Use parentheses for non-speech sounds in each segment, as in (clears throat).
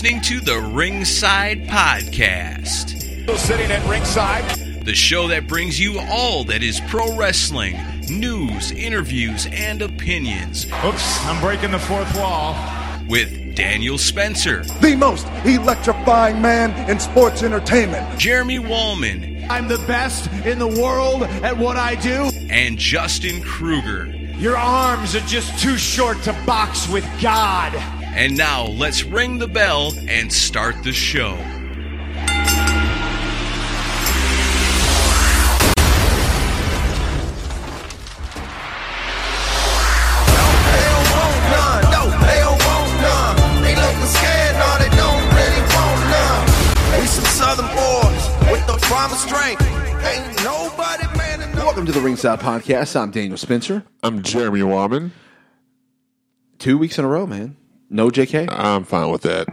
listening to the Ringside Podcast, Sitting at ringside. the show that brings you all that is pro wrestling news, interviews, and opinions Oops, I'm breaking the fourth wall. with Daniel Spencer, the most electrifying man in sports entertainment. Jeremy Wallman, I'm the best in the world at what I do. and Justin Kruger. Your arms are just too short to box with God. And now let's ring the bell and start the show. They don't want none. No, they don't want none. They looking scared, no, they don't really want none. We some southern boys with the promised strength. Ain't nobody man. Welcome to the Ringside Podcast. I'm Daniel Spencer. I'm Jeremy Warman. Two weeks in a row, man. No JK. I'm fine with that.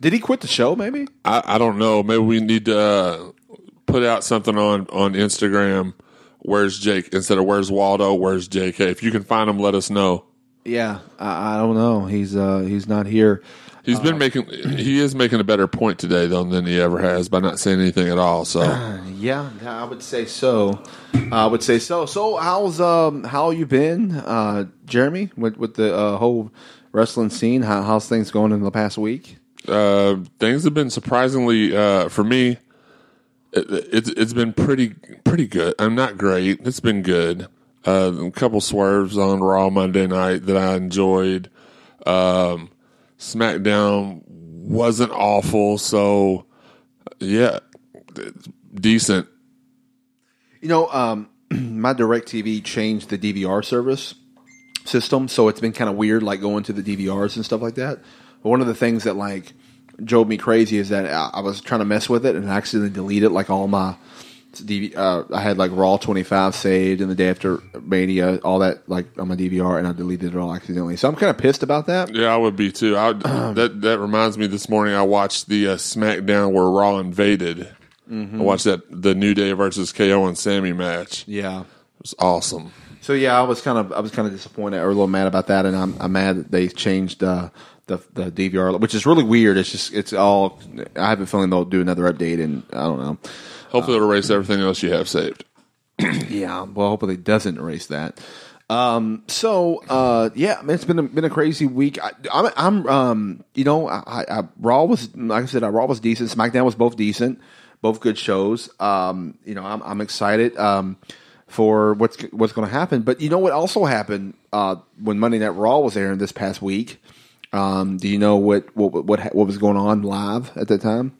Did he quit the show? Maybe. I, I don't know. Maybe we need to uh, put out something on, on Instagram. Where's Jake instead of Where's Waldo? Where's JK? If you can find him, let us know. Yeah, I, I don't know. He's uh he's not here. He's been making. (clears throat) He is making a better point today though than he ever has by not saying anything at all. So (clears throat) Yeah, I would say so. I would say so. So how's um how you been, uh, Jeremy, with with the uh, whole wrestling scene? How, how's things going in the past week? uh, things have been surprisingly uh, for me. It, it's it's been pretty pretty good. I'm not great. It's been good. Uh, a couple swerves on Raw Monday night that I enjoyed. Um, SmackDown wasn't awful, so yeah, decent. You know, um, (clears throat) my DirecTV changed the DVR service system, so it's been kind of weird, like going to the DVRs and stuff like that. But one of the things that like drove me crazy is that I, I was trying to mess with it and I accidentally deleted like all my DV, uh, I had like Raw twenty five saved and the day after Mania, all that like on my DVR, and I deleted it all accidentally. So I'm kind of pissed about that. Yeah, I would be too. I, (clears throat) that that reminds me. This morning I watched the uh, SmackDown where Raw invaded. I watched that the New Day versus KO and Sammy match. Yeah, it was awesome. So yeah, I was kind of I was kind of disappointed or a little mad about that, and I'm I'm mad that they changed uh, the the DVR, which is really weird. It's just it's all. I have a feeling they'll do another update, and I don't know. Hopefully, it'll erase everything else you have saved. (clears throat) Yeah, well, hopefully it doesn't erase that. Um, so uh, yeah, man, it's been a, been a crazy week. I, I'm, I'm um, you know, I, I, I, Raw was like I said, uh, Raw was decent. SmackDown was both decent, both good shows. Um, you know, I'm, I'm excited um, for what's what's going to happen. But you know what also happened uh, when Monday Night Raw was airing this past week? Um, do you know what what what what was going on live at that time?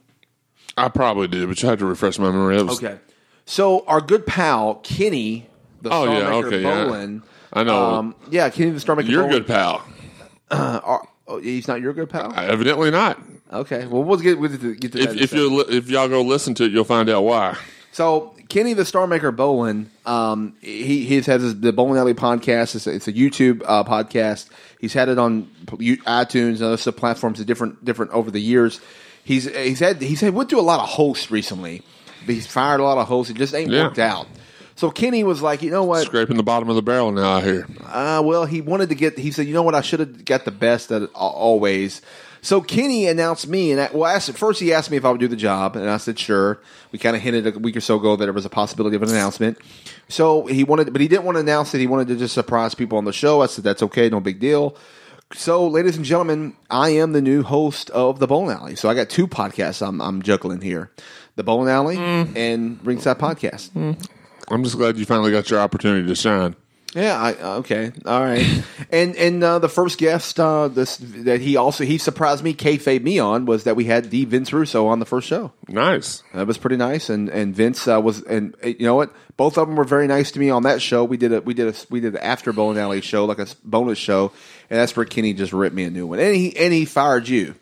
I probably did, but you have to refresh my memory. Was- Okay. So our good pal Kenny, the Oh, yeah, okay, yeah. Bolin. I know. Um, yeah, Kenny the Starmaker. You're a Bolin. good pal. (clears throat) Are- oh, he's not your good pal. Evidently not. Okay. Well, we'll get, we'll get to that. If, in if you if y'all go listen to it, you'll find out why. So Kenny the Starmaker Bolin, um, he has his, the Bowling Alley podcast. It's a, it's a YouTube uh, podcast. He's had it on iTunes and other platforms, different different over the years. He's he's had he's had went through a lot of hosts recently. But he's fired a lot of hosts. It just ain't Yeah. worked out. So Kenny was like, you know what? Scraping the bottom of the barrel now. I hear. Uh, well, he wanted to get. He said, "You know what? I should have got the best at always." So Kenny announced me, and I, well, asked, first he asked me if I would do the job, and I said sure. We kind of hinted a week or so ago that there was a possibility of an announcement. So he wanted, but he didn't want to announce it. He wanted to just surprise people on the show. I said that's okay, no big deal. So, ladies and gentlemen, I am the new host of the Bowling Alley. So I got two podcasts I'm, I'm juggling here: the Bowling Alley mm. and Ringside Podcast. Mm. I'm just glad you finally got your opportunity to shine. Yeah. I, okay. All right. (laughs) and and uh, the first guest uh, this that he also he surprised me, kayfabe me on was that we had the Vince Russo on the first show. Nice. That was pretty nice. And and Vince uh, was and you know what? Both of them were very nice to me on that show. We did a we did a we did an after bowling alley show like a bonus show, and that's where Kenny just ripped me a new one. And he and he fired you.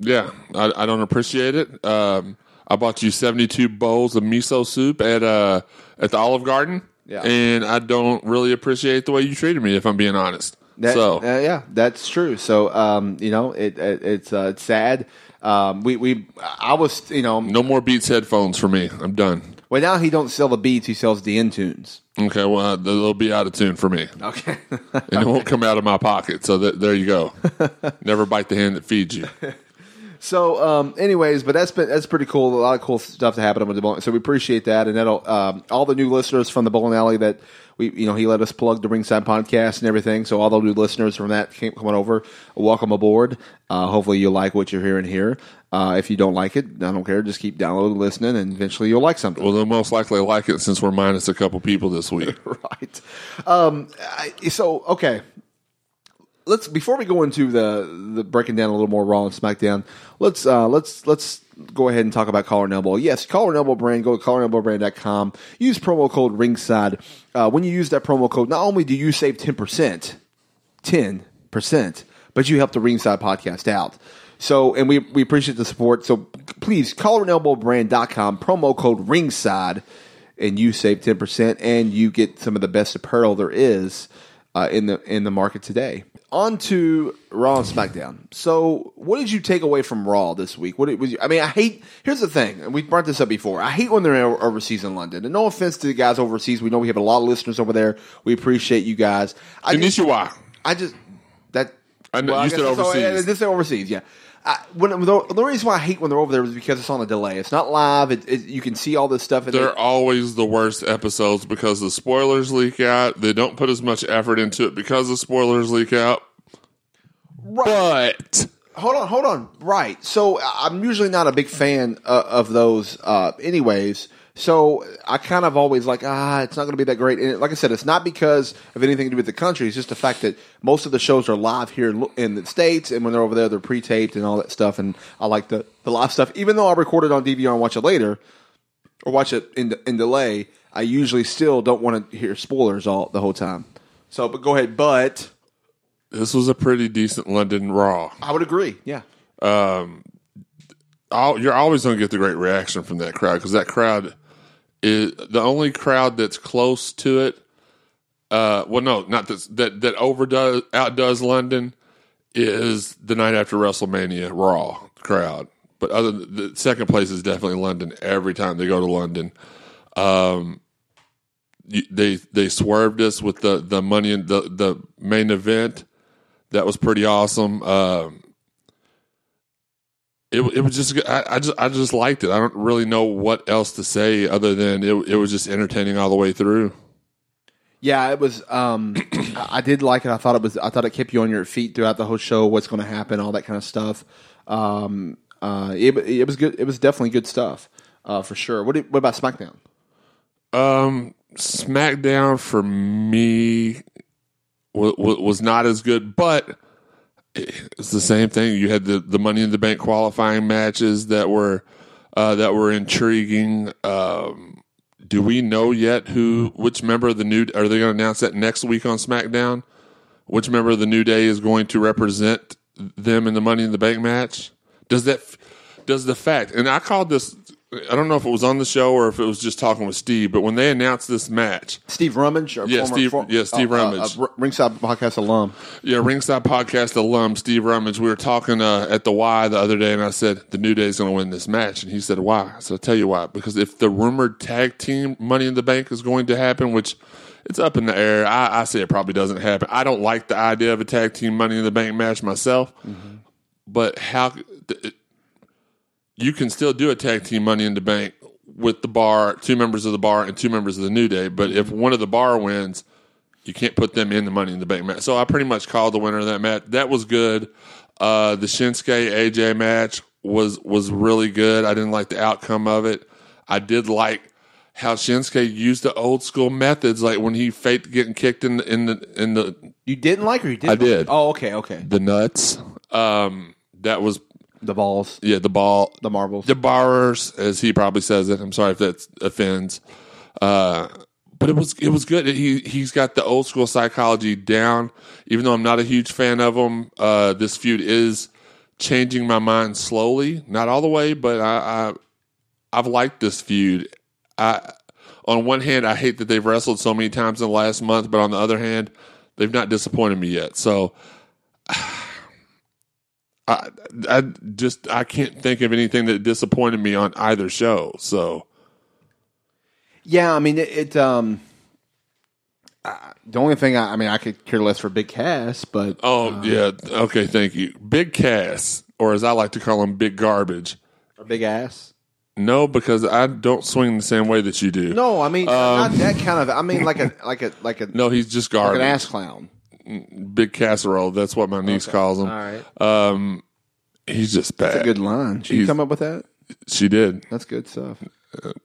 Yeah, I, I don't appreciate it. Um, I bought you 72 bowls of miso soup at uh, at the Olive Garden. Yeah. And I don't really appreciate the way you treated me, if I'm being honest. That, so, uh, yeah, that's true. So um, you know, it, it it's uh, it's sad. Um, we we I was you know no more Beats headphones for me. I'm done. well now he don't sell the beats he sells the Intunes. Okay, well, uh, they'll be out of tune for me. Okay. And it won't come out of my pocket. So th- there you go. (laughs) Never bite the hand that feeds you. (laughs) So, um, anyways, but that's been that's pretty cool. A lot of cool stuff to happen with the bowling. So we appreciate that, and that'll um, all the new listeners from the bowling alley that we, you know, he let us plug the ringside podcast and everything. So all the new listeners from that came coming over, welcome aboard. Uh, hopefully you like what you're hearing here. Uh, if you don't like it, I don't care. Just keep downloading, listening, and eventually you'll like something. Well, they'll most likely like it since we're minus a couple people this week. (laughs) right. Um, I, so okay, let's before we go into the the breaking down a little more Raw and SmackDown, let's uh, let's let's go ahead and talk about Collar and Elbow. Yes, Collar and Elbow brand. Go to collarandelbowbrand.com. Use promo code Ringside. Uh, when you use that promo code, not only do you save ten percent, ten percent, but you help the Ringside podcast out. So, and we, we appreciate the support. So please, collarandelbowbrand.com, promo code ringside, and you save 10% and you get some of the best apparel there is uh, in the in the market today. On to Raw and SmackDown. So, what did you take away from Raw this week? What was? You, I mean, I hate. Here's the thing, and we brought this up before. I hate when they're overseas in London. And no offense to the guys overseas, we know we have a lot of listeners over there. We appreciate you guys. I just. I just that. I know- you I said that's all- overseas. This is overseas, yeah. I, when the, the reason why I hate when they're over there is because it's on a delay. It's not live. It, it, you can see all this stuff. They're they- always the worst episodes because the spoilers leak out. They don't put as much effort into it because the spoilers leak out. Right. But hold on, hold on. Right. So I'm usually not a big fan uh, of those, uh, anyways. So I kind of always like, ah, it's not going to be that great. And like I said, it's not because of anything to do with the country. It's just the fact that most of the shows are live here in, the states, and when they're over there, they're pre-taped and all that stuff. And I like the the live stuff, even though I record it on DVR and watch it later or watch it in in delay. I usually still don't want to hear spoilers all the whole time. So, but go ahead. But this was a pretty decent London Raw. I would agree. Yeah. Al- You're always going to get the great reaction from that crowd because that crowd is the only crowd that's close to it. Uh, well, no, not this, that that overdoes outdoes London is the night after WrestleMania Raw crowd. But other the second place is definitely London. Every time they go to London, um, they they swerved us with the the money in the the main event. That was pretty awesome. Um, it it was just I, I just I just liked it. I don't really know what else to say other than it it was just entertaining all the way through. Yeah, it was. Um, (clears throat) I did like it. I thought it was. I thought it kept you on your feet throughout the whole show. What's going to happen? All that kind of stuff. Um, uh, it, it was good. It was definitely good stuff uh, for sure. What, did, what about SmackDown? Um, SmackDown for me was, was not as good, but it's the same thing. You had the, the Money in the Bank qualifying matches that were uh, that were intriguing. Um, do we know yet who which member of the new are they going to announce that next week on SmackDown? Which member of the New Day is going to represent them in the Money in the Bank match? Does that does the fact and I called this I don't know if it was on the show or if it was just talking with Steve, but when they announced this match, Steve Rummage? Or Yeah, Steve- yeah, Steve uh, uh, Rummage. uh, R- Ringside Podcast alum. Yeah, Ringside Podcast alum Steve Rummage. We were talking uh, at the Y the other day, and I said the New Day is going to win this match, and he said why? I said I'll tell you why. Because if the rumored tag team Money in the Bank is going to happen, which it's up in the air, I, I say it probably doesn't happen. I don't like the idea of a tag team Money in the Bank match myself, but how th- you can still do a tag team Money in the Bank with the bar, two members of the bar, and two members of the New Day. But if one of the bar wins, you can't put them in the Money in the Bank match. So I pretty much called the winner of that match. That was good. Uh, the Shinsuke AJ match was was really good. I didn't like the outcome of it. I did like how Shinsuke used the old school methods, like when he faked getting kicked in the in the in the You didn't like or you did? I did. Oh, okay, okay. the nuts. Um, that was The balls, yeah the ball the marbles. the borrowers, as he probably says it. I'm sorry if that offends. Uh, but it was it was good. He he's got the old school psychology down. Even though I'm not a huge fan of him, uh, this feud is changing my mind slowly, not all the way, but I, I I've liked this feud. I on one hand, I hate that they've wrestled so many times in the last month, but on the other hand, they've not disappointed me yet. So. I, I just I can't think of anything that disappointed me on either show. So Yeah, I mean it. it um, uh, the only thing I, I mean, I could care less for Big Cass, but oh yeah, okay, thank you. Big Cass or as I like to call him, big garbage. Or big ass. No, because I don't swing the same way that you do. No, I mean not that kind of. I mean like a like a like a Um, (laughs) No, he's just like garbage. an ass clown. Big casserole. That's what my niece calls him. All right, Um, he's just bad. that's a good line. Did you he's- come up with that? She did. That's good stuff.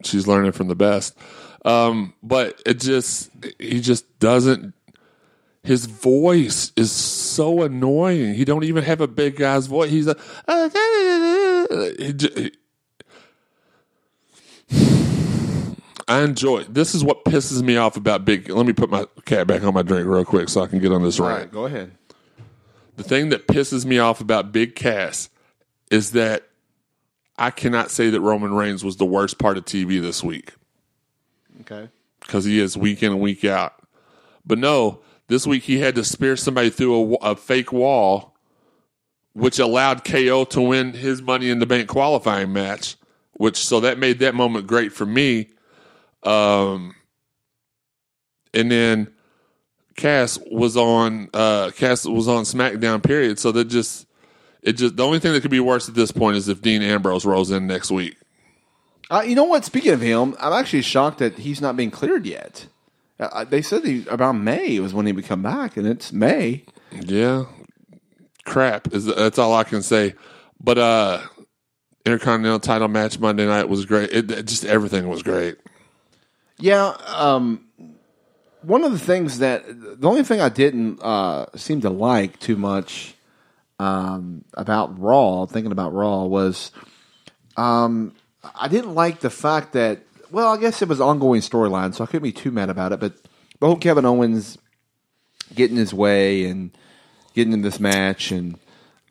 She's learning from the best. Um, but it just he just doesn't. His voice is so annoying. He don't even have a big guy's voice. He's a. (laughs) he j- I enjoy. This is what pisses me off about big. Let me put my cat back on my drink real quick so I can get on this All rant. right, go ahead. The thing that pisses me off about Big Cass is that I cannot say that Roman Reigns was the worst part of TV this week Okay. because he is week in and week out. But no, this week he had to spear somebody through a, a fake wall, which allowed KO to win his Money in the Bank qualifying match. Which so that made that moment great for me. Um, and then Cass was on uh, Cass was on SmackDown. Period. So that just it just the only thing that could be worse at this point is if Dean Ambrose rolls in next week. Uh, you know what? Speaking of him, I'm actually shocked that he's not being cleared yet. Uh, they said he, about May was when he would come back, and it's May. Yeah, crap is that's all I can say. But uh Intercontinental title match Monday night was great. It, it- just everything was great. Yeah. Um, one of the things that the only thing I didn't uh, seem to like too much um, about Raw, thinking about Raw, was um, I didn't like the fact that. Well, I guess it was ongoing storyline, so I couldn't be too mad about it. But the whole Kevin Owens getting his way and getting in this match and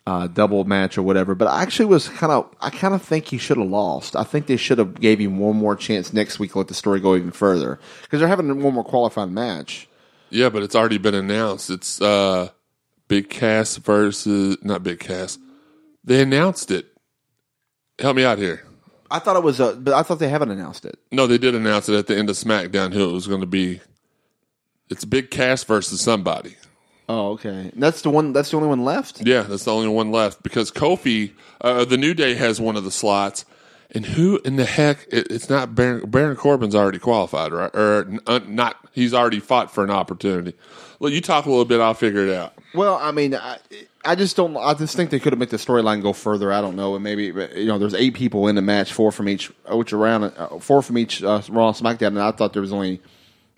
uh, double match or whatever. But I actually was kind of, I kind of think he should have lost. I think they should have gave him one more chance next week. Let the story go even further because they're having one more qualifying match. Yeah, but it's already been announced. It's uh Big Cass versus not Big Cass. They announced it. Help me out here. I thought it was, a, but I thought they haven't announced it. No, they did announce it at the end of SmackDown who it was going to be. It's Big Cass versus somebody. Oh, okay. That's the one. That's the only one left. Yeah, that's the only one left because Kofi, uh, the New Day has one of the slots, and who in the heck? It, it's not Baron, Baron Corbin's already qualified, right? Or uh, not? He's already fought for an opportunity. Well, you talk a little bit. I'll figure it out. Well, I mean, I, I just don't. I just think they could have made the storyline go further. I don't know, and maybe you know, there's eight people in the match, four from each, which around uh, four from each uh, Raw SmackDown, and I thought there was only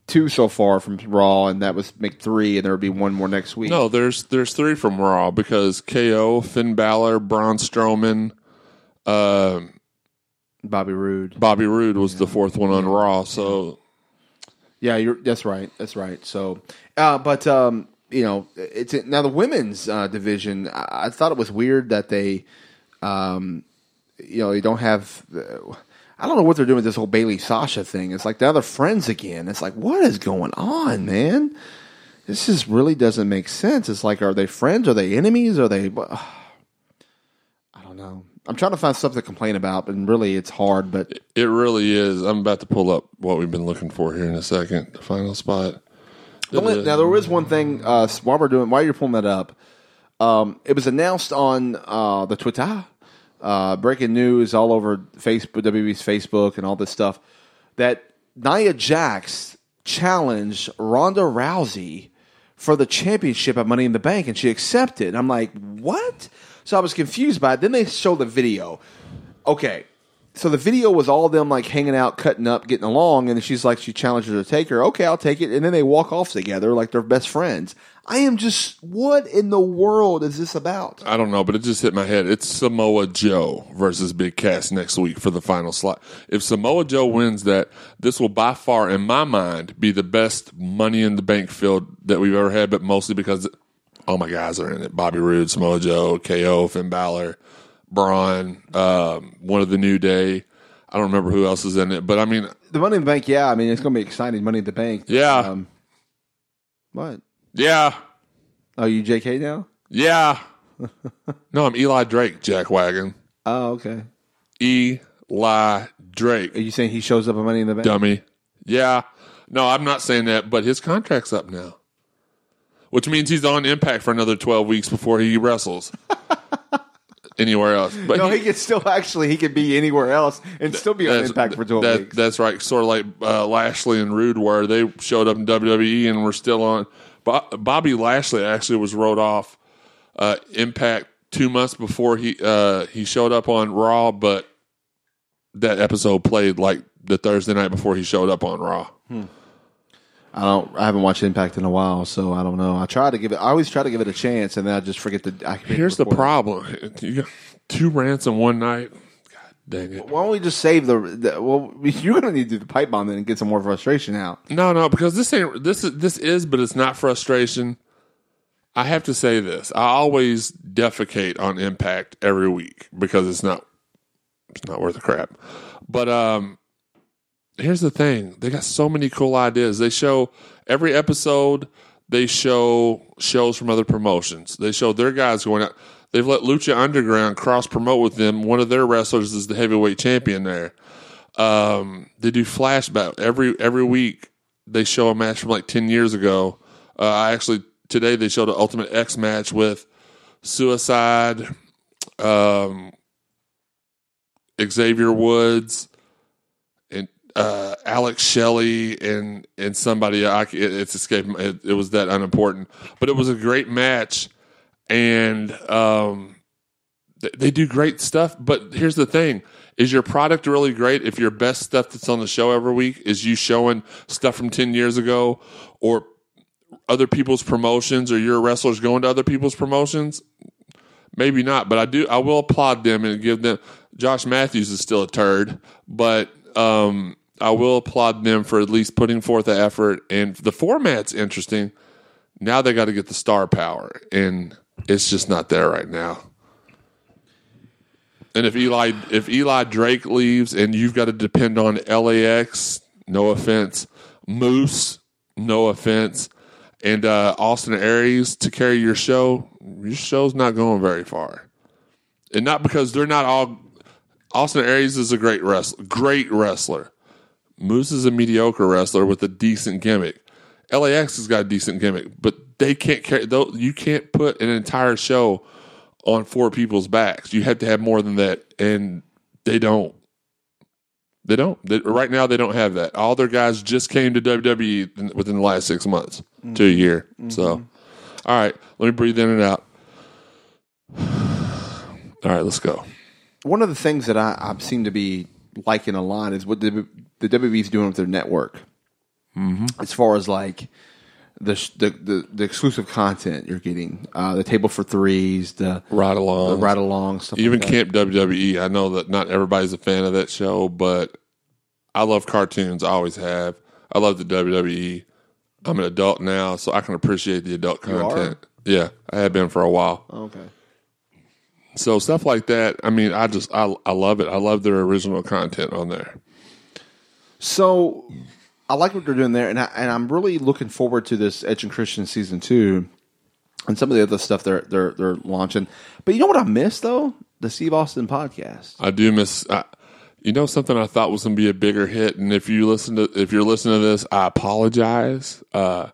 two so far from Raw, and that was make three, and there would be one more next week. No, there's there's three from Raw because KO, Finn Balor, Braun Strowman, uh, Bobby Roode. Bobby Roode was the fourth one on Raw. So Yeah, you're. That's right. That's right. So, uh, but um, you know, it's now the women's uh, division. I, I thought it was weird that they, um, you know, you don't have. Uh, I don't know what they're doing with this whole Bayley Sasha thing. It's like now they're friends again. It's like what is going on, man? This just really doesn't make sense. It's like, are they friends? Are they enemies? Are they? (sighs) I don't know. I'm trying to find stuff to complain about, and really, it's hard. But it really is. I'm about to pull up what we've been looking for here in a second. The final spot. The now there is one thing uh, while we're doing while you're pulling that up. Um, it was announced on uh, the Twitter, uh, breaking news all over Facebook, WWE's Facebook, and all this stuff that Nia Jax challenged Ronda Rousey for the championship at Money in the Bank, and she accepted. I'm like, what? So I was confused by it. Then they showed the video. Okay, so the video was all them like hanging out, cutting up, getting along, and she's like, she challenges her to take her. Okay, I'll take it, and then they walk off together like they're best friends. I am just, what in the world is this about? I don't know, but it just hit my head. It's Samoa Joe versus Big Cass next week for the final slot. If Samoa Joe wins that, this will by far, in my mind, be the best Money in the Bank field that we've ever had. But mostly because all my guys are in it: Bobby Roode, Samoa Joe, KO, Finn Balor, Braun, um, one of the New Day. I don't remember who else is in it, but I mean, The Money in the Bank, yeah, I mean it's going to be exciting. Money in the Bank, Yeah. Um, what? yeah, Oh, you JK now? yeah. no, I'm Eli Drake, Jack Wagon. Oh, okay. Eli Drake. Are you saying he shows up at Money in the Bank? dummy. Yeah. No, I'm not saying that, but his contract's up now. Which means he's on impact for another 12 weeks before he wrestles. (laughs) anywhere else. But No, he could still actually he could be anywhere else and still be on Impact for twelve that- weeks. That's right. Sort of like uh, Lashley and Roode were. They showed up in WWE and were still on. Bo- Bobby Lashley actually was wrote off uh, Impact two months before he uh, he showed up on Raw, but that episode played like the Thursday night before he showed up on Raw. I don't. I haven't watched Impact in a while, so I don't know. I try to give it. I always try to give it a chance, and then I just forget to. I Here's the problem: you got two rants in one night. God dang it! Why don't we just save the? the well, (laughs) you're going to need to do the pipe bomb then and get some more frustration out. No, no, because this ain't this is this is, but it's not frustration. I have to say this: I always defecate on Impact every week because it's not it's not worth a crap. But um, here's the thing: they got so many cool ideas. They show every episode. They show shows from other promotions. They show their guys going out. They've let Lucha Underground cross promote with them. One of their wrestlers is the heavyweight champion there. Um, they do flashback every every week. They show a match from like ten years ago. Uh, I actually today they showed an Ultimate X match with Suicide, um, Xavier Woods, uh, Alex Shelley, and and somebody. I, it, it's escaped. It, it was that unimportant, but it was a great match, and um, they, they do great stuff. But here's the thing: is your product really great if your best stuff that's on the show every week is you showing stuff from ten years ago, or other people's promotions, or your wrestlers going to other people's promotions? Maybe not, but I do. I will applaud them and give them. Josh Matthews is still a turd, but um, I will applaud them for at least putting forth the effort. And the format's interesting. Now they got to get the star power, and it's just not there right now. And if Eli if Eli Drake leaves, and you've got to depend on LAX, no offense, Moose, no offense, and uh, Austin Aries to carry your show, your show's not going very far. And not because they're not all. Austin Aries is a great wrestler, great wrestler. Moose is a mediocre wrestler with a decent gimmick. LAX has got a decent gimmick, but they can't carry. Though you can't put an entire show on four people's backs. You have to have more than that, and they don't. They don't. They, right now, they don't have that. All their guys just came to WWE within the last six months to a year. Mm-hmm. So, all right, let me breathe in and out. (sighs) All right, let's go. One of the things that I, I seem to be liking a lot is what the, the WWE's doing with their network. Mm-hmm. As far as like the, the the the exclusive content you're getting, uh, the table for threes, the Ride the along. ride along stuff. Even like that. Camp WWE. I know that not everybody's a fan of that show, but I love cartoons. I always have. I love the WWE. I'm an adult now, so I can appreciate the adult content. Yeah, I have been for a while. Okay. So stuff like that. I mean, I just I I love it. I love their original content on there. So I like what they're doing there, and I, and I'm really looking forward to this Edge and Christian season two, and some of the other stuff they're they're they're launching. But you know what I miss though? The Steve Austin podcast. I do miss. I, you know something I thought was going to be a bigger hit, and if you listen to if you're listening to this, I apologize. Uh,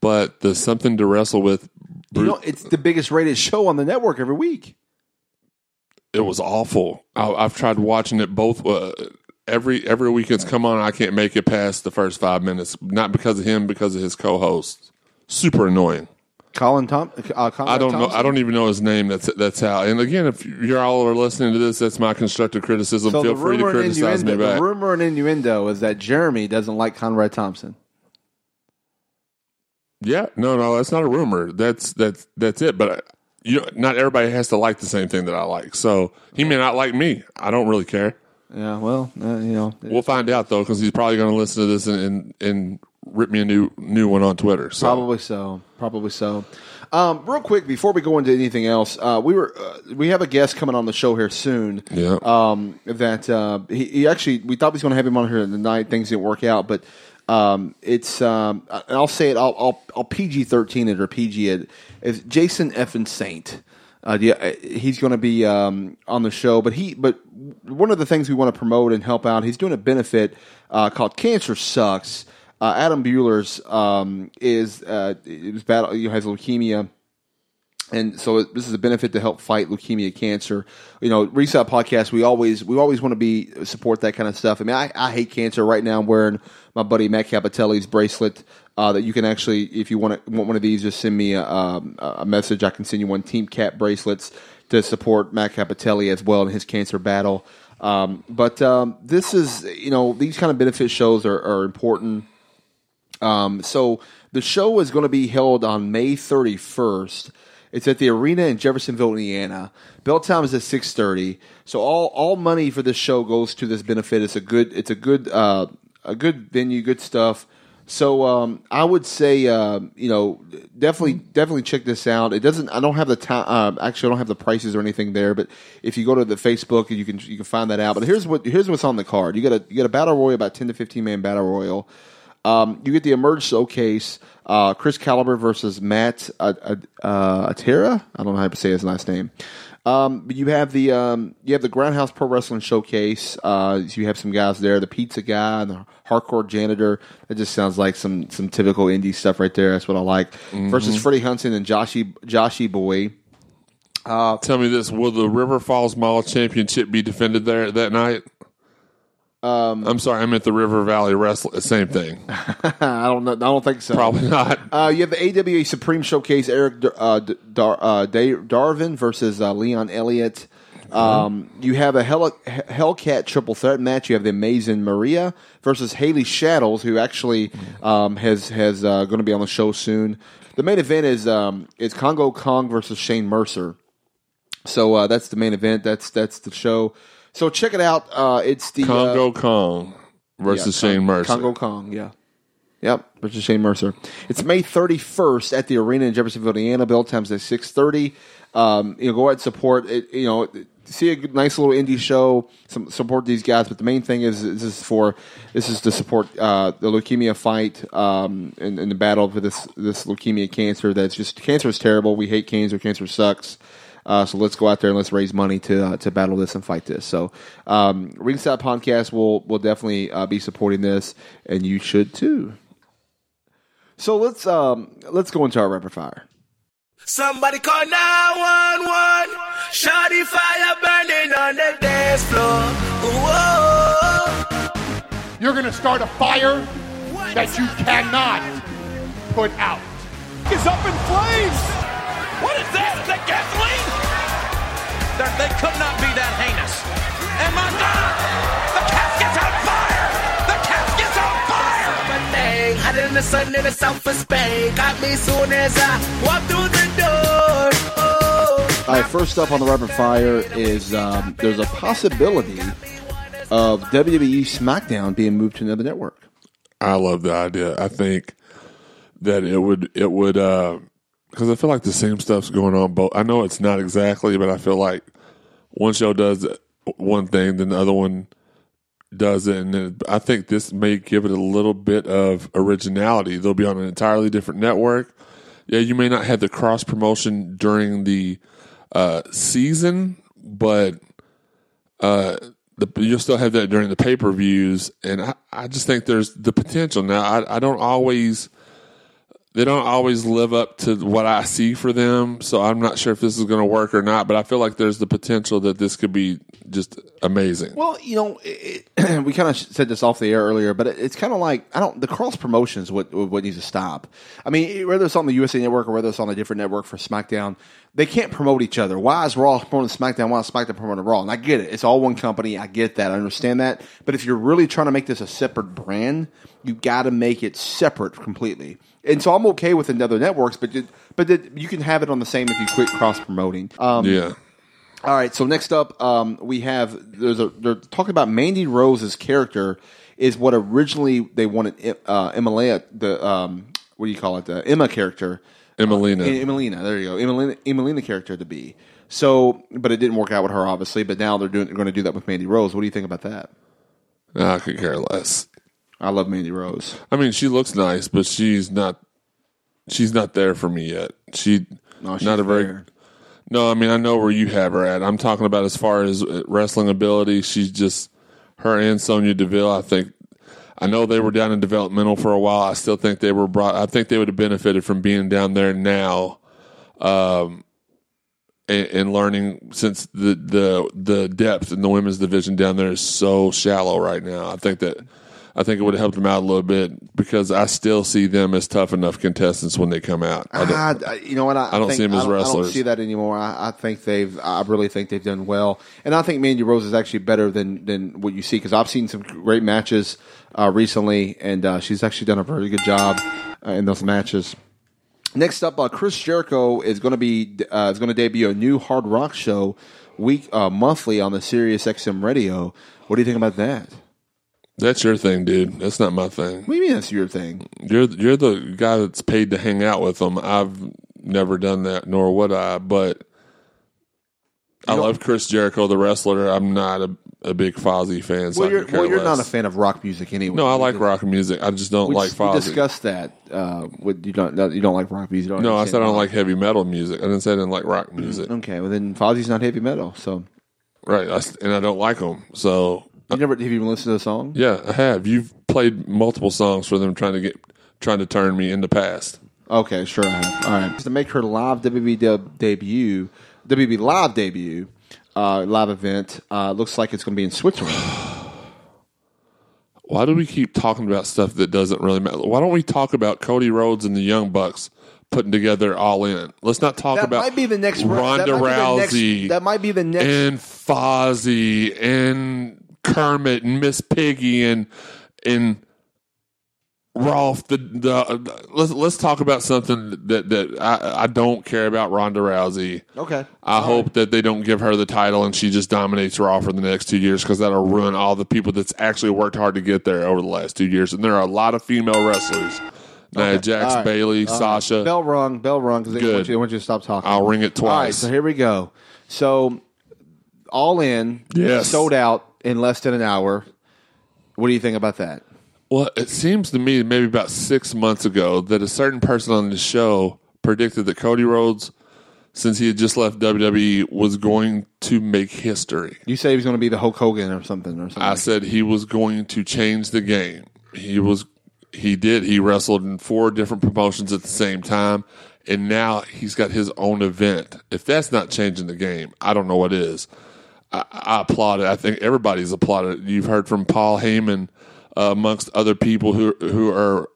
but the something to wrestle with. You know, it's the biggest rated show on the network every week. it was awful. I, I've tried watching it both. Uh, every every week it's come on. I can't make it past the first five minutes. Not because of him, because of his co-host. Super annoying. Colin Tom. Uh, Conrad I don't know. Thompson? I don't even know his name. That's that's how. And again, if you're all are listening to this, that's my constructive criticism. So Feel free to criticize me back. the rumor and innuendo is that Jeremy doesn't like Conrad Thompson. Yeah, no, no, that's not a rumor. That's that's that's it. But uh, you know, not everybody has to like the same thing that I like. So he may not like me. I don't really care. Yeah, well, uh, you know, We'll find out though, because he's probably going to listen to this and, and and rip me a new new one on Twitter. So Probably so. Probably so. Um, real quick before we go into anything else, uh, we were uh, we have a guest coming on the show here soon. Yeah. Um, that uh, he, he actually we thought we was going to have him on here tonight. Things didn't work out, but um, it's um, and I'll say it. I'll I'll, I'll PG thirteen it or PG it. It's Jason Effin Saint. Uh, yeah, he's going to be um, on the show, but he but one of the things we want to promote and help out. He's doing a benefit uh, called Cancer Sucks. Uh, Adam Bueller's um, is uh, is battle, has leukemia, and so this is a benefit to help fight leukemia cancer. You know, Reset Podcast, we always we always want to be support that kind of stuff. I mean, I, I hate cancer. Right now, I'm wearing my buddy Matt Capitelli's bracelet. Uh, that you can actually, if you want to, want one of these, just send me a, um, a message. I can send you one Team Cap bracelets to support Matt Capitelli as well in his cancer battle. Um, but um, this is, you know, these kind of benefit shows are, are important. Um, so the show is going to be held on May 31st. It's at the arena in Jeffersonville, Indiana. Bell time is at 6:30. So all all money for this show goes to this benefit. It's a good it's a good uh, a good venue, good stuff. So um, I would say uh, you know definitely definitely check this out. It doesn't I don't have the time uh, actually I don't have the prices or anything there, but if you go to the Facebook you can you can find that out. But here's what here's what's on the card. You got a you got a battle royal about 10 to 15 man battle royal. Um, you get the Emerge Showcase, uh, Chris Caliber versus Matt uh, uh, uh, Atera. I don't know how to say his last name. Um, but you have the um, you have the Groundhouse Pro Wrestling Showcase. Uh, you have some guys there, the pizza guy and the hardcore janitor. That just sounds like some some typical indie stuff right there. That's what I like. Versus Freddie Hudson and Joshy Joshy Boy. Tell me this: Will the River Falls Mall Championship be defended there that night? Um, I'm sorry, I meant the River Valley Wrestling. Same thing. (laughs) I don't know. I don't think so. Probably not. Uh, you have the AWA Supreme Showcase, Eric Dar- uh, Dar- uh, Da- Darvin versus uh, Leon Elliott. Um, you have a Hell- Hellcat triple threat match. You have the Amazing Maria versus Haley Shadows, who actually um, has has uh, going to be on the show soon. The main event is um, is Kongo Kong versus Shane Mercer. So uh, that's the main event. That's that's the show. So check it out. Uh, it's the uh, Kongo Kong versus yeah, Shane Con- Mercer. Kongo Kong, yeah. Yep, versus Shane Mercer. It's May 31st at the arena in Jeffersonville, Indiana. Bell time's at 6.30. Um, you know, go ahead and support it. You know, see a nice little indie show. Some, support these guys, but the main thing is this is for this is to support uh, the leukemia fight um, and, and the battle for this this leukemia cancer. That's just cancer is terrible. We hate cancer. Cancer sucks. Uh, so let's go out there and let's raise money to uh, to battle this and fight this. So, um, Ringside Podcast will will definitely uh, be supporting this, and you should too. So let's um, let's go into our rapid fire. Somebody call 911. Shawty fire burning on the dance floor. Whoa. You're going to start a fire that you cannot put out. Is up in flames. What is this? The gasoline? They're- They could not be that heinous. And my God, the casket's on fire! The casket's on fire! Monday, hot in the sun in the south of Spain. Got me soon as I walk through the door. Oh. All right, first up on the rapid fire is um, there's a possibility of WWE SmackDown being moved to another network. I love the idea. I think that it would it would because I feel like the same stuff's going on. Both I know it's not exactly, but I feel like one show does one thing, then the other one does it, and I think this may give it a little bit of originality. They'll be on an entirely different network. Yeah, you may not have the cross promotion during the uh, season, but uh, the, you'll still have that during the pay per views, and I, I just think there's the potential. Now, I, I don't always they don't always live up to what I see for them, so I'm not sure if this is going to work or not. But I feel like there's the potential that this could be just amazing. Well, you know, it, (clears throat) we kind of said this off the air earlier, but it, it's kind of like I don't. The cross promotion is what what needs to stop. I mean, whether it's on the USA Network or whether it's on a different network for SmackDown, they can't promote each other. Why is Raw promoting SmackDown? Why is SmackDown promoting Raw? And I get it; it's all one company. I get that. I understand that. But if you're really trying to make this a separate brand, you got to make it separate completely. And so I'm okay with another other networks, but it, but it, you can have it on the same if you quit cross promoting. Um, yeah, all right. So next up, um, we have there's a they're talking about Mandy Rose's character is what originally they wanted uh, Emma the um, what do you call it the Emma character Emmalina. E- Emmalina. There you go, Emmalina, Emmalina character to be. So, but it didn't work out with her obviously. But now they're doing they're going to do that with Mandy Rose. What do you think about that? I could care less. I love Mandy Rose. I mean, she looks nice, but she's not. She's not there for me yet. She No, she's not a very. fair. No, I mean I know where you have her at. I'm talking about as far as uh, wrestling ability. She's just her and Sonya Deville. I think I know they were down in developmental for a while. I still think they were brought. I think they would have benefited from being down there now. Um, and, and learning since the, the the depth in the women's division down there is so shallow right now. I think that I think it would have helped them out a little bit because I still see them as tough enough contestants when they come out. I don't- Ah, I- you know what? I, I don't think, see 'em as don't, I wrestlers. don't see that anymore. I, I think they've. I really think they've done well, and I think Mandy Rose is actually better than than what you see because I've seen some great matches uh, recently, and uh, she's actually done a very good job uh, in those matches. Next up, uh, Chris Jericho is going to be uh, is going to debut a new hard rock show week uh, monthly on the Sirius XM radio. What do you think about that? that's your thing, dude. That's not my thing. What do you mean that's your thing? You're you're the guy that's paid to hang out with them. I've never done that, nor would I. But I love Chris Jericho, the wrestler. I'm not a, a big Fozzy fan. So Well, I you're, could care well, you're not a fan of rock music anyway. No, I like rock music. I just don't We, like just- we Fozzy. discussed that. Uh, with, you don't you don't like rock music. You don't no, I said I don't like heavy metal music. I didn't say I didn't like rock music. Okay, well then Fozzy's not heavy metal, so Right, I s and I don't like them. So you never have you even listened to the song? yeah, I have. You've played multiple songs for them trying to get trying to turn me into past. Okay, sure I have. All right, to make her live WB de- debut, WB live debut, uh, live event uh, looks like it's going to be in Switzerland. (sighs) Why do we keep talking about stuff that doesn't really matter? Why don't we talk about Cody Rhodes and the Young Bucks putting together all in? Let's not talk That about might be the next Ronda that might be the next- Rousey. that might be the next. and Fozzy and Kermit and Miss Piggy and and Rolf. The, the let's let's talk about something that that I, I don't care about Ronda Rousey. okay, I hope that they don't give her the title and she just dominates Raw for the next two years because that'll ruin all the people that's actually worked hard to get there over the last two years. And there are a lot of female wrestlers. Nia Jax, All right. Bayley, All uh, right. Sasha. Bell rung, bell rung because they want you, they want you to stop talking. I'll ring it twice. All right, so here we go. So all in, Yes. sold out in less than an hour. What do you think about that? Well, it seems to me maybe about six months ago that a certain person on the show predicted that Cody Rhodes, since he had just left WWE, was going to make history. You say he was going to be the Hulk Hogan or something or something. I said he was going to change the game. He was he did. He wrestled in four different promotions at the same time and now he's got his own event. If that's not changing the game, I don't know what is. I, I applaud it. I think everybody's applauded. You've heard from Paul Heyman uh, amongst other people who who are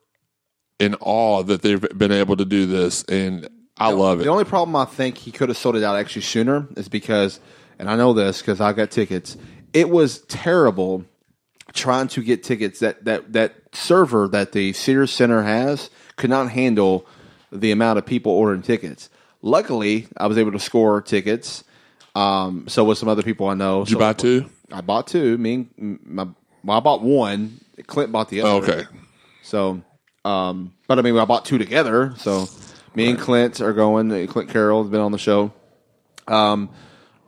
in awe that they've been able to do this and I love it. The only problem I think he could have sold it out actually sooner is because, and I know this because I got tickets. It was terrible trying to get tickets. That that that server that the Sears Center has could not handle the amount of people ordering tickets. Luckily, I was able to score tickets. Um, so with some other people I know. Did you buy two? I bought two. Me, and my, well, I bought one. Clint bought the other. Oh, okay. So, um, but I mean, I bought two together. So, me and Clint are going. Clint Carroll has been on the show. Um,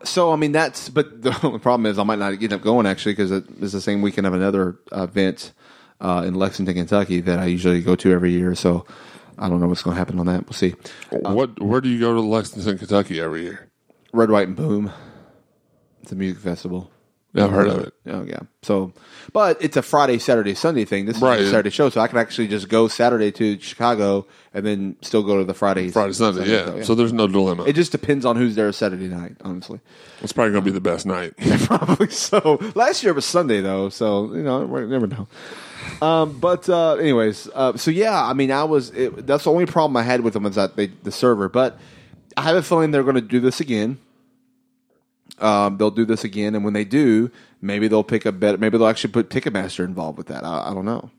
so I mean that's, but (laughs) the problem is I might not end up going actually because it's the same weekend of another event uh, in Lexington, Kentucky that I usually go to every year. So I don't know what's going to happen on that. We'll see. what where do you go to Lexington, Kentucky every year? Red, White, and Boom. It's a music festival. I've heard of it. Oh yeah. So, but it's a Friday, Saturday, Sunday thing. This is Right. a Saturday show, so I can actually just go Saturday to Chicago and then still go to the Friday, Friday, Sunday, yeah. show, So there's no dilemma. it just depends on who's there Saturday night. Honestly, it's probably going to be the best night. (laughs) probably so. Last year was Sunday though, so you know, we never know. Um, but uh, anyways, uh, so yeah, I mean, I was. It, that's the only problem I had with them is that they, the server. But I have a feeling they're going to do this again. Um, they'll do this again, and when they do, maybe they'll pick a better. Maybe they'll actually put Ticketmaster involved with that. I, I don't know.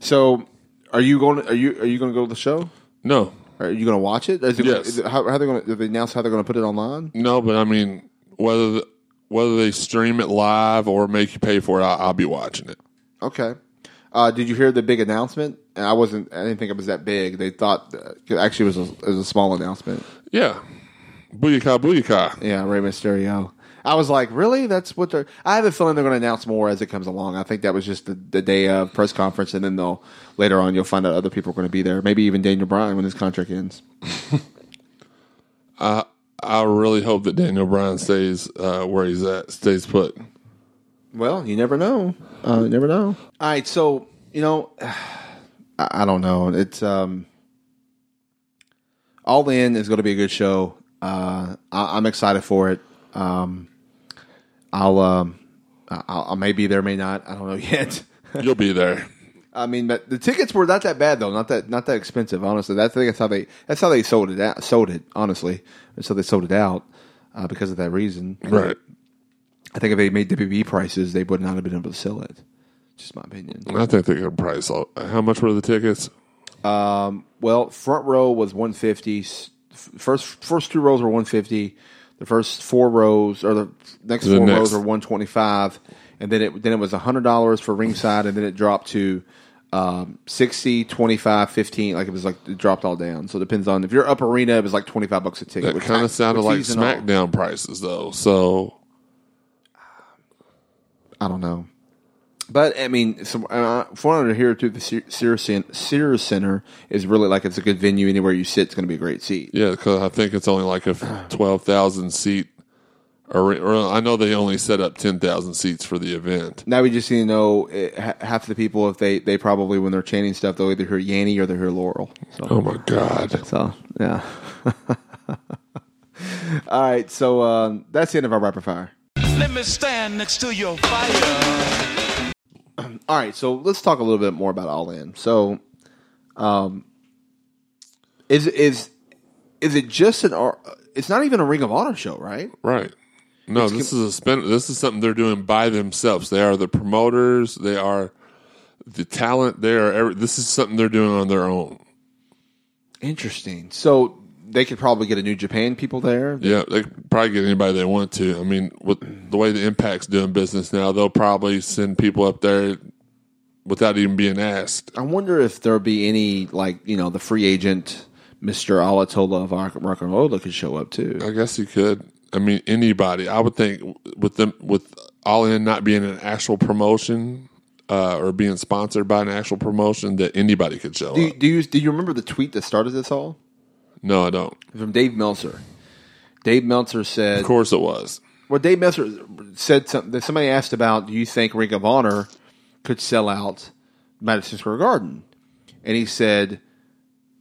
So, are you going? Are you are you going to go to the show? No, Are you going to watch it? Is it Yes. is it- how, how are they going to? They announce how they're going to put it online? no, but I mean, whether the, whether they stream it live or make you pay for it, I'll, I'll be watching it. Okay. Uh, did you hear the big announcement? And I wasn't. I didn't think it was that big. They thought uh, actually it was a, it was a small announcement. Yeah, booyaka, booyaka. Yeah, Rey Mysterio. I was like, really? That's what they're. I have a feeling they're going to announce more as it comes along. I think that was just the, the day of press conference, and then they'll later on you'll find out other people are going to be there. Maybe even Daniel Bryan when his contract ends. (laughs) I I really hope that Daniel Bryan stays uh, where he's at, stays put. Well, you never know. Uh, you never know. All right, so you know, (sighs) I, I don't know. It's um. All In is going to be a good show. Uh, I, I'm excited for it. Um, I'll, um, I'll, I may be there, may not. I don't know (laughs) yet. You'll be there. I mean, but the tickets were not that bad though, not that not that expensive. Honestly, that's I think that's how they that's how they sold it out, sold it. Honestly, and so they sold it out uh, because of that reason. Right. I think if they made WB prices, they would not have been able to sell it. Just my opinion. I think they could price. all- How much were the tickets? Um, Well, front row was 150. S- First first two rows were 150. The first four rows or the next The four next- rows were 125, and then it then it was hundred dollars for ringside, and then it dropped to um, 60, 25, 15. Like it was like it dropped all down. So it depends on if you're up arena, it was like 25 bucks a ticket. That with kind of sounded like fees and all. SmackDown prices, though. So I don't know. But I mean, so, uh, from what I hear too, the Sears, Sears Sears Center is really like it's a good venue. Anywhere you sit, it's going to be a great seat. yeah, because I think it's only like a (clears throat) twelve thousand seat. Or, or I know they only set up ten thousand seats for the event. Now we just need to know uh, ha- half the people if they, they probably when they're chanting stuff they'll either hear Yanny or they'll hear Laurel. So, Oh my god! so yeah. (laughs) All right, so um, that's the end of our rapid fire. Let me stand next to your fire. All right, so let's talk a little bit more about All In. So, um, is is is it just an? It's not even a Ring of Honor show, right? Right. No, this is a spin. This is something they're doing by themselves. They are the promoters. They are the talent. They are. Every, this is something they're doing on their own. Interesting. So they could probably get a New Japan people there. Yeah, they could probably get anybody they want to. I mean, with the way the Impact's doing business now, they'll probably send people up there without even being asked. I wonder if there'll be any like you know the free agent Mister Ayatollah of Rock and Roll could show up too. I guess you could. I mean, anybody. I would think with them with All In not being an actual promotion uh, or being sponsored by an actual promotion, that anybody could show Do you, up. do you do you remember the tweet that started this all No, I don't. from Dave Meltzer? Dave Meltzer said, Of course, it was. Well, Dave Meltzer said something that somebody asked about. Do you think Ring of Honor could sell out Madison Square Garden? And he said,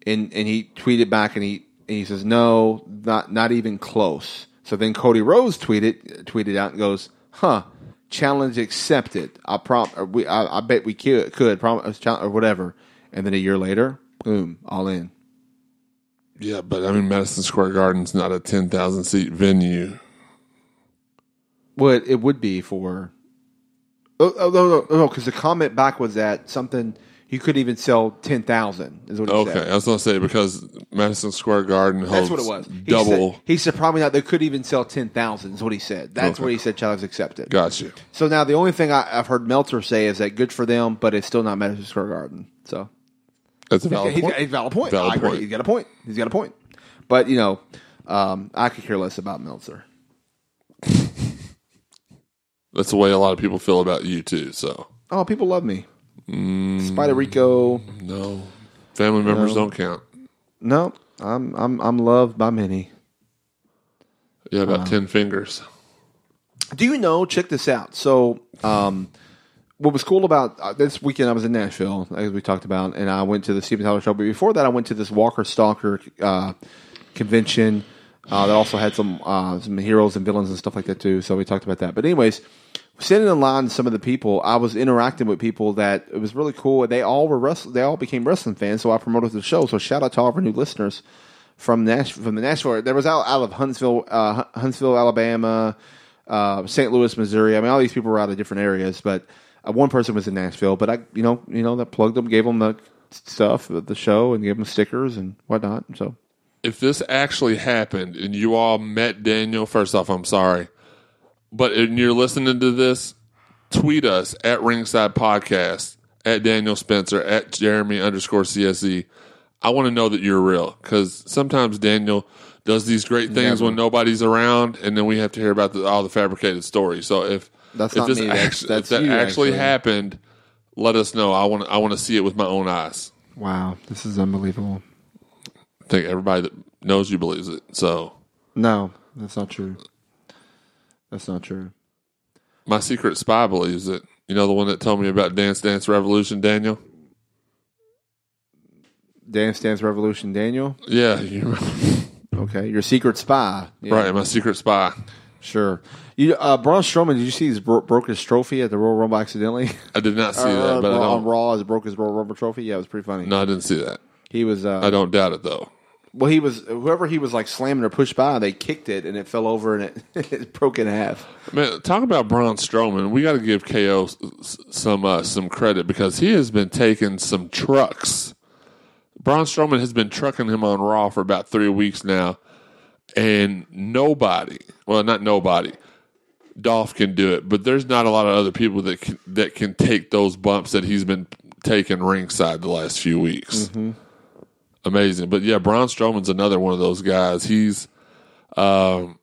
and and he tweeted back, and he and he says, no, not not even close. So then Cody Rhodes tweeted tweeted out and goes, huh. Challenge accepted. I prom. We, I, I bet we could, could promise uh, or whatever. And then a year later, boom, all in. Yeah, but I mean, Madison Square Garden's not a ten thousand seat venue. Well, it would be for. Oh, oh no, no, no, because the comment back was that something you could even sell ten thousand. Is what he Okay, said. Okay, I was gonna say because Madison Square Garden holds That's what it was. He double. Said, he said probably not. They could even sell ten thousand. Is what he said. That's Okay. what he said. Challenge accepted. Gotcha. So now the only thing I, I've heard Meltzer say is that good for them, but it's still not Madison Square Garden. So That's a valid he's point. he's valid point. Valid I agree. point. He's got a point. He's got a point. But you know, um, I could care less about Meltzer. That's the way a lot of people feel about you too. So Oh, people love me. Mm. Spider Rico. no, family members don't count. No, I'm I'm I'm loved by many. Yeah, about ten fingers. Do you know? Check this out. So, um, what was cool about uh, this weekend? I was in Nashville, as we talked about, and I went to the Steven Tyler show. But before that, I went to this Walker Stalker uh, convention uh, also had some uh, some heroes and villains and stuff like that too. So we talked about that. But anyways, sitting in line, some of the people I was interacting with people that it was really cool. And they all were wrestling. They all became wrestling fans. So I promoted the show. So shout out to all of our new listeners from Nash from the Nashville. There was out, out of Huntsville, uh, Huntsville, Alabama, uh, St. Louis, Missouri. I mean, all these people were out of different areas, but uh, one person was in Nashville. But I, you know, you know, that plugged them, gave them the stuff, the show, and gave them stickers and whatnot. So If this actually happened and you all met Daniel, first off, I'm sorry, but and you're listening to this, tweet us at Ringside Podcast at Daniel Spencer at Jeremy underscore CSE. I want to know that you're real because sometimes Daniel does these great things Never. when nobody's around, and then we have to hear about the, all the fabricated stories. So if That's if not this me, that's- actually, that's if that you, actually, actually. happened, let us know. I want I want to see it with my own eyes. wow, this is unbelievable. Think everybody that knows you believes it. So No, that's not true. That's not true. my secret spy believes it. You know the one that told me about Dance Dance Revolution, Daniel. Dance Dance Revolution, Daniel. Yeah, you, (laughs) Okay, your secret spy. Yeah, right. My secret spy. Sure. You, uh, Braun Strowman. Did you see he's bro- broke his trophy at the Royal Rumble accidentally? (laughs) I did not see Uh, that, but I on don't. Raw, he broke his Royal Rumble trophy. Yeah, it was pretty funny. No, I didn't see that. He was. Uh, I don't doubt it though. Well, he was whoever he was like slamming or pushed by. They kicked it and it fell over and it, (laughs) it broke in half. Man, talk about Braun Strowman. We got to give KO some uh, some credit because he has been taking some trucks. Braun Strowman has been trucking him on Raw for about three weeks now, and nobody, well, not nobody, Dolph can do it, but there's not a lot of other people that can, that can take those bumps that he's been taking ringside the last few weeks. Amazing, but yeah, Braun Strowman's another one of those guys. He's um,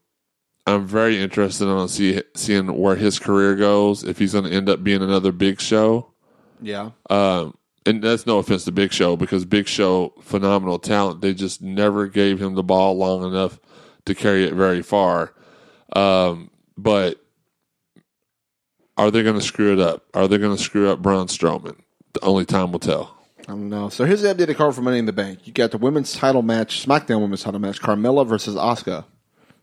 I'm very interested in see, seeing where his career goes. If he's going to end up being another Big Show, Yeah. um, and that's no offense to Big Show because Big Show phenomenal talent. They just never gave him the ball long enough to carry it very far. Um, but are they going to screw it up? Are they going to screw up Braun Strowman? The only time will tell. I don't know. So here's the updated card for Money in the Bank. You got the women's title match, SmackDown women's title match, Carmella versus Asuka.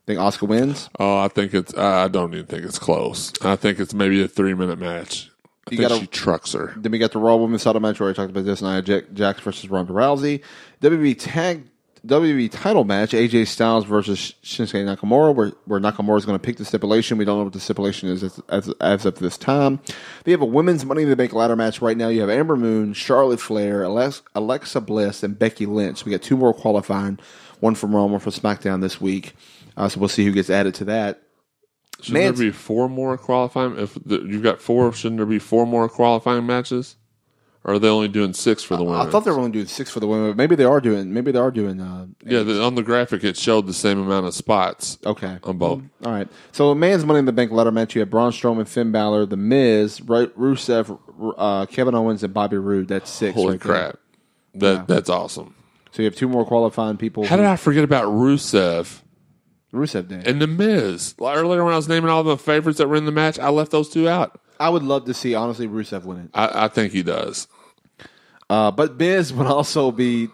Think Asuka wins? Oh, I think it's. I don't even think it's close. I think it's maybe a three minute match. I You think gotta- she trucks her. Then we got the Raw Women's Title match where I talked about this, Nia Jax versus Ronda Rousey. WWE Tag WWE Title match: AJ Styles versus Shinsuke Nakamura, where where Nakamura is going to pick the stipulation. We don't know what the stipulation is as, as, as of this time. We have a women's Money in the Bank ladder match right now. You have Ember Moon, Charlotte Flair, Alex, Alexa Bliss, and Becky Lynch. We got two more qualifying, one from Raw, one from SmackDown this week. Uh, so we'll see who gets added to that. Should there be four more qualifying? If the, you've got four, shouldn't there be four more qualifying matches? Or are they only doing six for the women? I thought they were only doing six for the women, but maybe they are doing. Maybe they are doing. Uh, Yeah, the, on the graphic it showed the same amount of spots. Okay. on both. All right. So, a man's Money in the Bank ladder match. You have Braun Strowman, Finn Balor, The Miz, Ru- Rusev, uh, Kevin Owens, and Bobby Roode. That's six. Holy right there. crap, that that's awesome. So you have two more qualifying people. How did I forget about Rusev Rusev Day. and the Miz? Earlier when I was naming all the favorites that were in the match, I left those two out. I would love to see honestly Rusev win it. I, I think he does. Uh, but Miz would also be.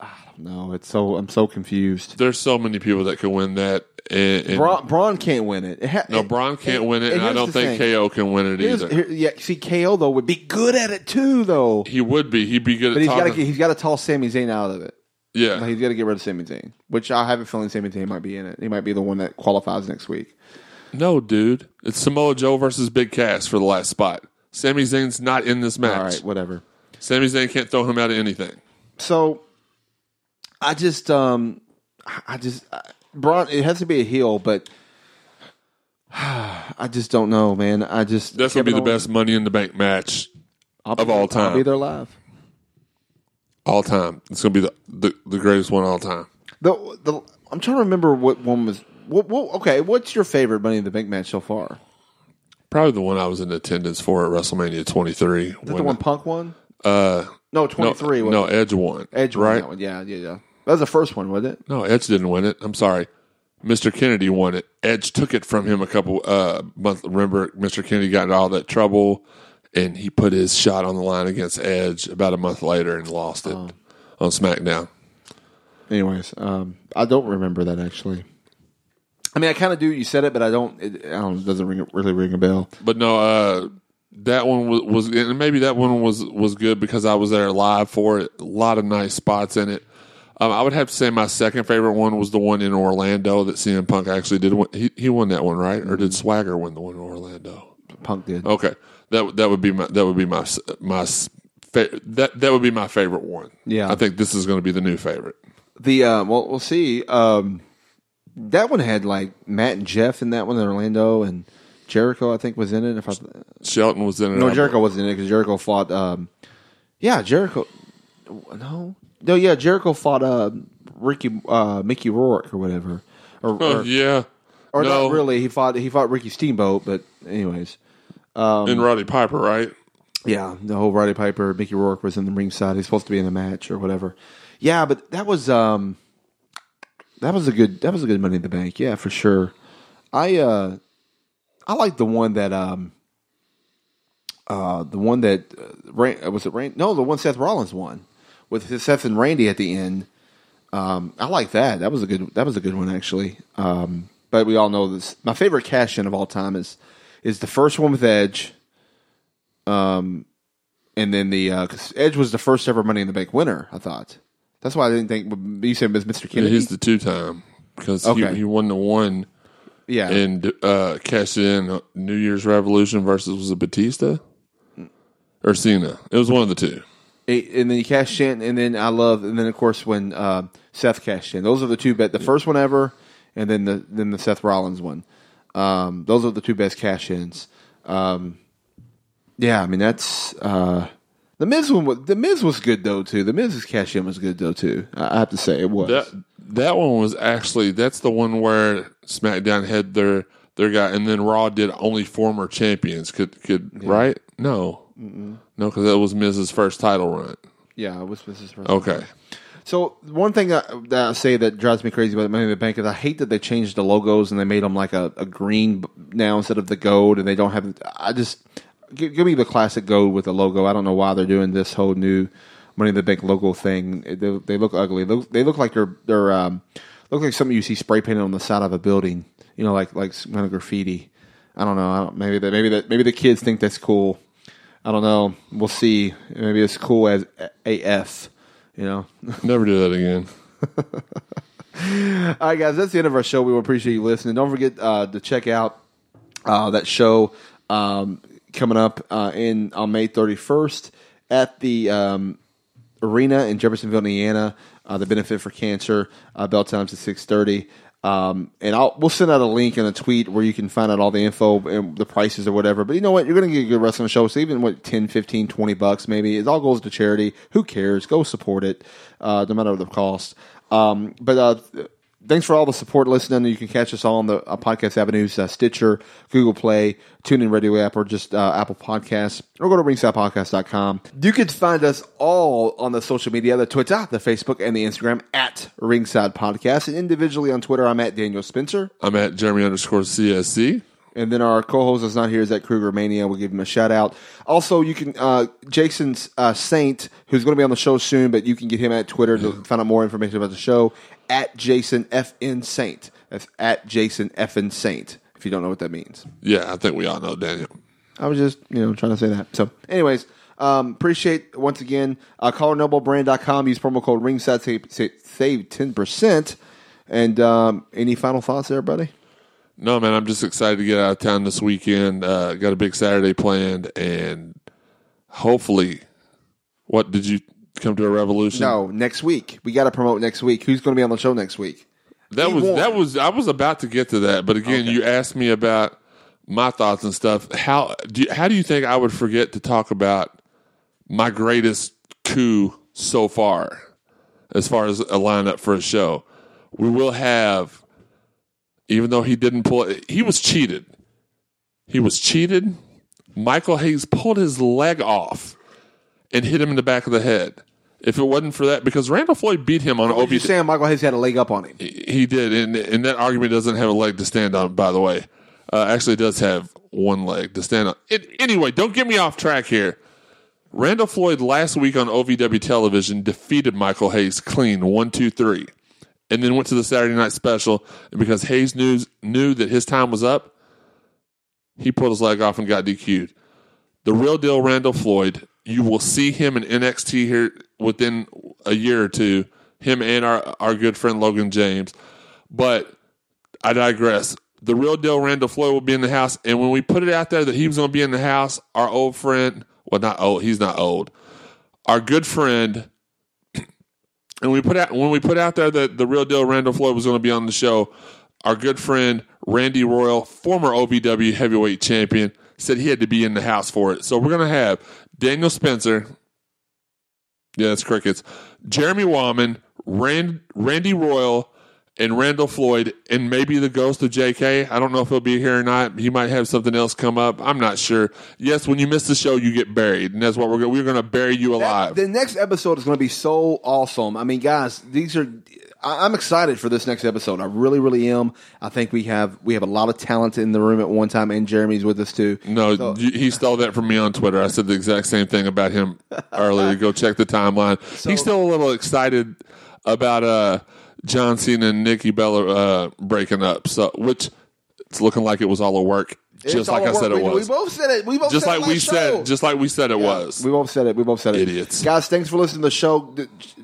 I don't know. It's so I'm so confused. There's so many people that could win that. And, and Braun, Braun can't win it. It ha- no, Braun can't win it, and, I don't think thing. KO can win it Here's- either. here- yeah, see, KO though would be good at it too, though. he would be. He'd be good But at he's got to he's got to toss Sami Zayn out of it. yeah, He's got to get rid of Sami Zayn, which I have a feeling Sami Zayn might be in it. He might be the one that qualifies next week. No, dude. It's Samoa Joe versus Big Cass for the last spot. Sami Zayn's not in this match. All right, whatever. Sami Zayn can't throw him out of anything. So, I just, um, I just, I, Braun. It has to be a heel, but (sighs) I just don't know, man. I just That's gonna be the best Money in the Bank match be of all time. I'll be there live. all time. It's gonna be the the, the greatest one all time. The, the I'm trying to remember what one was. Okay, what's your favorite Money in the Bank match so far? Probably the one I was in attendance for at WrestleMania 23. Is that the one Punk won? Uh, No, no, 23. no, wasn't? Edge won. Edge won right? that one. Yeah, yeah, yeah. That was the first one, wasn't it? No, Edge didn't win it. I'm sorry. Mr. Kennedy won it. Edge took it from him a couple uh months. Remember, Mr. Kennedy got in all that trouble, and he put his shot on the line against Edge about a month later and lost it Oh. on SmackDown. Anyways, um, I don't remember that actually. I mean, I kind of do. You said it, but I don't. It, I don't. It doesn't ring really ring a bell. But no, uh, that one was, was and maybe that one was was good because I was there live for it. A lot of nice spots in it. Um, I would have to say my second favorite one was the one in Orlando that CM Punk actually did. Win. He he won that one, right? Or did Swagger win the one in Orlando? Punk did. Okay, that that would be my that would be my my fa- that that would be my favorite one. Yeah. I think this is going to be the new favorite. The uh, well, we'll see. Um, that one had like Matt and Jeff in that one in Orlando, and Jericho I think was in it. If I Shelton was in it. no, Jericho wasn't in it because Jericho fought. Um, yeah, Jericho. No, no, yeah, Jericho fought uh, Ricky uh, Mickey Rourke or whatever. Or, Oh, (laughs) or, yeah. or no, not really. He fought. He fought Ricky Steamboat, but anyways. and Roddy Piper, right? Yeah, the whole Roddy Piper, Mickey Rourke was in the ringside. He's supposed to be in the match or whatever. Yeah, but that was um, that was a good that was a good Money in the Bank. Yeah, for sure. I uh, I like the one that um, uh, the one that uh, Ran, was it Rain? No, the one Seth Rollins won with Seth and Randy at the end. Um, I like that. That was a good. That was a good one actually. Um, but we all know this. My favorite cash in of all time is is the first one with Edge. Um, and then the because Edge was the first ever Money in the Bank winner. I thought that's why I didn't think you said it was Mr. Yeah, Kennedy. he's the two time because Okay. he, he won the one yeah, and uh, cashed in New Year's Revolution versus was it Batista or Cena? It was one of the two. It- and then you cash in, and then I love, and then of course when uh, Seth cashed in, those are the two bet. The first one ever, and then the then the Seth Rollins one. Um, those are the two best cash ins. Um, yeah, I mean that's uh, the Miz one. Was, the Miz was good though too. The Miz's cash in was good though too. I have to say it was. That that one was actually that's the one where SmackDown had their their guy, and then Raw did only former champions could could right? No, no, because that was Miz's first title run. yeah, it was Miz's first. Okay, So one thing that, that I say that drives me crazy about Money in the Bank is I hate that they changed the logos and they made them like a, a green now instead of the gold, and they don't have. I just give, give me the classic gold with the logo. I don't know why they're doing this whole new Money in the Bank logo thing. They, they look ugly. They look, they look like they're they're um, look like something you see spray painted on the side of a building. You know, like like some kind of graffiti. I don't know. I don't, maybe that maybe that maybe the kids think that's cool. I don't know. We'll see. Maybe it's cool as AF. You know. (laughs) never do that again. (laughs) All right, guys, that's the end of our show. We will appreciate you listening. Don't forget uh, to check out uh, that show um, coming up uh, in on May 31st at the um, arena in Jeffersonville, Indiana. Uh, the benefit for cancer. Uh, bell times at 6:30. Um, and I'll we'll send out a link and a tweet where you can find out all the info and the prices or whatever. But you know what? You're going to get a good wrestling show. So even what 10, 15, 20 bucks maybe, it all goes to charity. Who cares? Go support it, uh, no matter the cost. Um, but uh, thanks for all the support listening. You can catch us all on the uh, podcast avenues uh, Stitcher, Google Play, TuneIn Radio app, or just uh, Apple Podcasts, or go to ringsidepodcast.com. You can find us all on the social media the Twitter, the Facebook, and the Instagram at Ringside Podcast. And individually on Twitter, I'm at Daniel Spencer. I'm at Jeremy underscore CSC. And then our co-host that's not here is at Kruger Mania. We'll give him a shout out. Also, you can uh, Jason's uh, Saint, who's going to be on the show soon, but you can get him at Twitter to find out more information about the show at Jason FN Saint. That's at Jason FN Saint. If you don't know what that means, Yeah, I think we all know Daniel. I was just you know trying to say that. So, anyways, um, appreciate once again uh, CollarAndElbowBrand.com. Use promo code Ringside save save ten percent. And um, any final thoughts there, buddy? No, man, I'm just excited to get out of town this weekend. Uh, got a big Saturday planned, and hopefully, what did you come to a revolution? No, next week we got to promote next week. Who's going to be on the show next week? that He was won. that was I was about to get to that, but again, Okay. you asked me about my thoughts and stuff. How do you, how do you think I would forget to talk about my greatest coup so far, as far as a lineup for a show? We will have, even though he didn't pull, it, he was cheated. He was cheated. Michael Hayes pulled his leg off and hit him in the back of the head. If it wasn't for that, because Randall Floyd beat him on What OB. you saying Michael Hayes had a leg up on him? He did, and, and that argument doesn't have a leg to stand on. By the way, uh, actually, it does have one leg to stand on. It, anyway, don't get me off track here. Randall Floyd last week on OVW television defeated Michael Hayes clean one, two, three, and then went to the Saturday night special. And because Hayes knew knew that his time was up, he pulled his leg off and got DQ'd. The real deal, Randall Floyd. You will see him in NXT here within a year or two. Him and our our good friend Logan James. But I digress. The real deal, Randall Floyd will be in the house, and when we put it out there that he was going to be in the house, our old friend, well, not old, he's not old, our good friend, (clears throat) and we put out when we put out there that the real deal, Randall Floyd was going to be on the show. Our good friend Randy Royal, former OVW heavyweight champion, said he had to be in the house for it. So we're going to have Daniel Spencer. Yeah, that's crickets. Jeremy Wallman, Rand, Randy Royal, and Randall Floyd, and maybe the ghost of JK. I don't know if he'll be here or not. He might have something else come up. I'm not sure. Yes, when you miss the show, you get buried, and that's what we're going. We're going to bury you alive. The next episode is going to be so awesome. I mean, guys, these are I'm excited for this next episode. I really, really am. I think we have we have a lot of talent in the room at one time, and Jeremy's with us too. No, So- he stole that from me on Twitter. I said the exact same thing about him earlier. Go check the timeline. He's still a little excited about uh, John Cena and Nikki Bella uh, breaking up. So, which it's looking like it was all a work, It's just like I said it we, was. We both said it. We both said it. just said like it we last said, show. just like we said it Yeah, was. We both said it. We both said it. Idiots. guys. Thanks for listening to the show.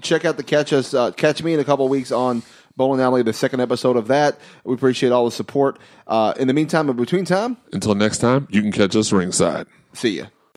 Check out the catch us. Uh, catch me in a couple weeks on Bowling Alley, the second episode of that. We appreciate all the support. Uh, in the meantime, in between time, Until next time, you can catch us ringside. see ya.